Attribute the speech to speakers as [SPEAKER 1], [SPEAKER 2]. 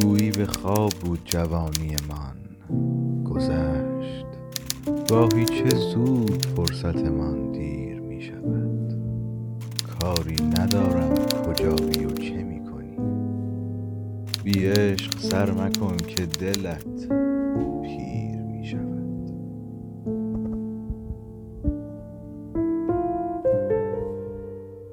[SPEAKER 1] گویی به خواب بود جوانی من. گذشت. گاهی چه زود فرصت من دیر می شود. کاری ندارم کجایی و چه می کنی. بی عشق سر مکن که دلت